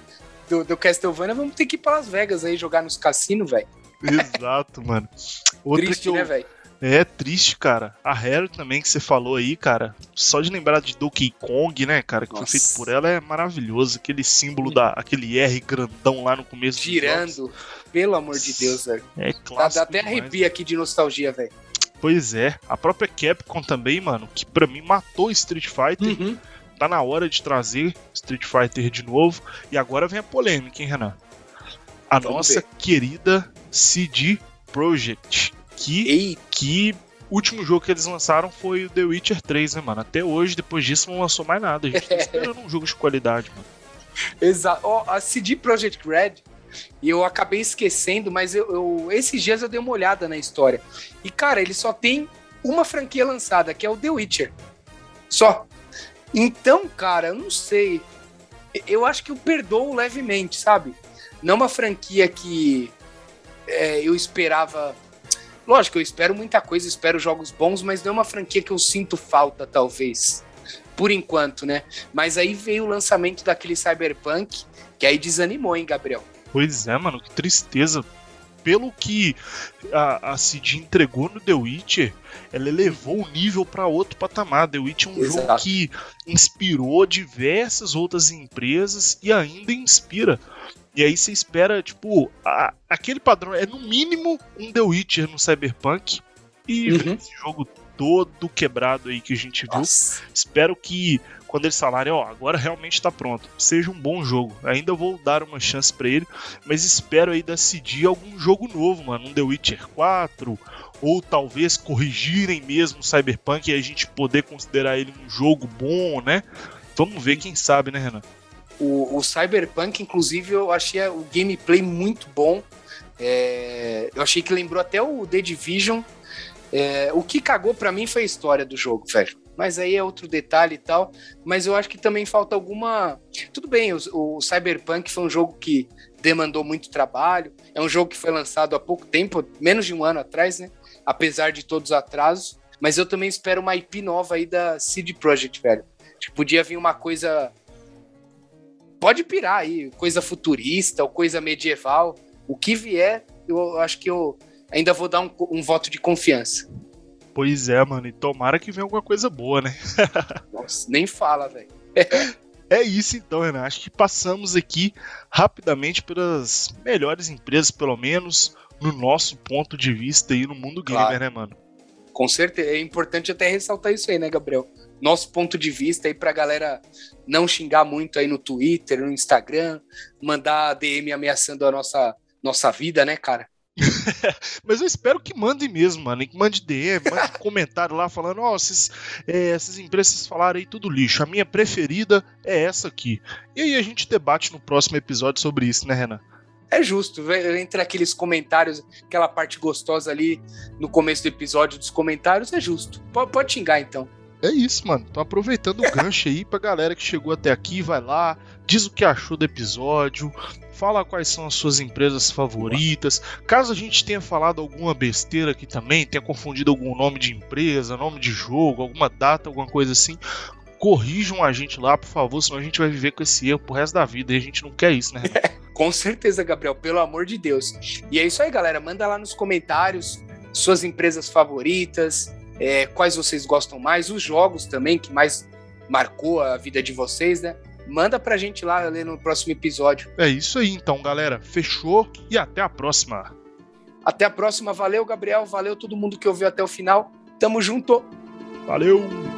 do, do Castlevania, vamos ter que ir pra Las Vegas aí jogar nos cassinos, velho. Exato, mano. Outra Triste, que eu, né, velho? É triste, cara. A Harry também que você falou aí, cara. Só de lembrar de Donkey Kong, né, cara, que Nossa. foi feito por ela é maravilhoso. Aquele símbolo da aquele R grandão lá no começo. Girando. Pelo amor de Deus, velho. É clássico. Dá, dá até arrepia aqui de nostalgia, velho. Pois é. A própria Capcom também, mano, que pra mim matou Street Fighter. Uhum. Tá na hora de trazer Street Fighter de novo. E agora vem a polêmica, hein, Renan? A Vamos nossa ver. querida CD Projekt que, Ei. que último jogo que eles lançaram foi o The Witcher 3, né, mano? Até hoje, depois disso, não lançou mais nada. A gente tá esperando um jogo de qualidade, mano. Exato. Oh, a CD Projekt Red, e eu acabei esquecendo, mas eu, eu, esses dias eu dei uma olhada na história. E, cara, ele só tem uma franquia lançada, que é o The Witcher. Só. Então, cara, eu não sei. Eu acho que eu perdoo levemente, sabe? Não uma franquia que é, eu esperava Lógico, eu espero muita coisa, espero jogos bons, mas não é uma franquia que eu sinto falta, talvez. Por enquanto, né? Mas aí veio o lançamento daquele Cyberpunk, que aí desanimou, hein, Gabriel? Pois é, mano, que tristeza. Pelo que a, a CD entregou no The Witcher, ela elevou o nível para outro patamar. The Witcher é um Exato. jogo que inspirou diversas outras empresas e ainda inspira. E aí você espera, tipo, a, aquele padrão é no mínimo um The Witcher no Cyberpunk. E uhum. esse jogo todo quebrado aí que a gente viu. Nossa. Espero que quando eles falarem, ó, agora realmente tá pronto, seja um bom jogo. Ainda vou dar uma chance para ele, mas espero aí decidir algum jogo novo, mano, um The Witcher 4 ou talvez corrigirem mesmo o Cyberpunk e a gente poder considerar ele um jogo bom, né? Vamos ver, quem sabe, né, Renan? O, o Cyberpunk, inclusive, eu achei o gameplay muito bom. É, eu achei que lembrou até o The Division. É, o que cagou para mim foi a história do jogo, velho. Mas aí é outro detalhe e tal. Mas eu acho que também falta alguma. Tudo bem, o, o Cyberpunk foi um jogo que demandou muito trabalho. É um jogo que foi lançado há pouco tempo, menos de um ano atrás, né? Apesar de todos os atrasos. Mas eu também espero uma IP nova aí da CD Projekt, velho. Tipo, podia vir uma coisa pode pirar aí, coisa futurista ou coisa medieval. O que vier, eu acho que eu ainda vou dar um, um voto de confiança. Pois é, mano, e tomara que venha alguma coisa boa, né? Nossa, nem fala, velho. É isso então, Renan. Acho que passamos aqui rapidamente pelas melhores empresas, pelo menos no nosso ponto de vista aí no mundo claro. gamer, né, mano? Com certeza. É importante até ressaltar isso aí, né, Gabriel? Nosso ponto de vista aí pra galera não xingar muito aí no Twitter, no Instagram, mandar DM ameaçando a nossa, nossa vida, né, cara? Mas eu espero que mande mesmo, mano. Que mande DM, mande comentário lá falando: Ó, oh, é, essas empresas falaram aí tudo lixo. A minha preferida é essa aqui. E aí a gente debate no próximo episódio sobre isso, né, Renan? É justo, entre aqueles comentários, aquela parte gostosa ali no começo do episódio dos comentários, é justo. Pode, pode xingar então. É isso, mano. Tô aproveitando o gancho aí pra galera que chegou até aqui, vai lá, diz o que achou do episódio, fala quais são as suas empresas favoritas. Caso a gente tenha falado alguma besteira aqui também, tenha confundido algum nome de empresa, nome de jogo, alguma data, alguma coisa assim, corrijam a gente lá, por favor, senão a gente vai viver com esse erro pro resto da vida e a gente não quer isso, né? com certeza, Gabriel, pelo amor de Deus. E é isso aí, galera. Manda lá nos comentários suas empresas favoritas, é, quais vocês gostam mais, os jogos também que mais marcou a vida de vocês, né? Manda pra gente lá ler no próximo episódio. É isso aí então, galera. Fechou e até a próxima. Até a próxima. Valeu, Gabriel. Valeu todo mundo que ouviu até o final. Tamo junto. Valeu.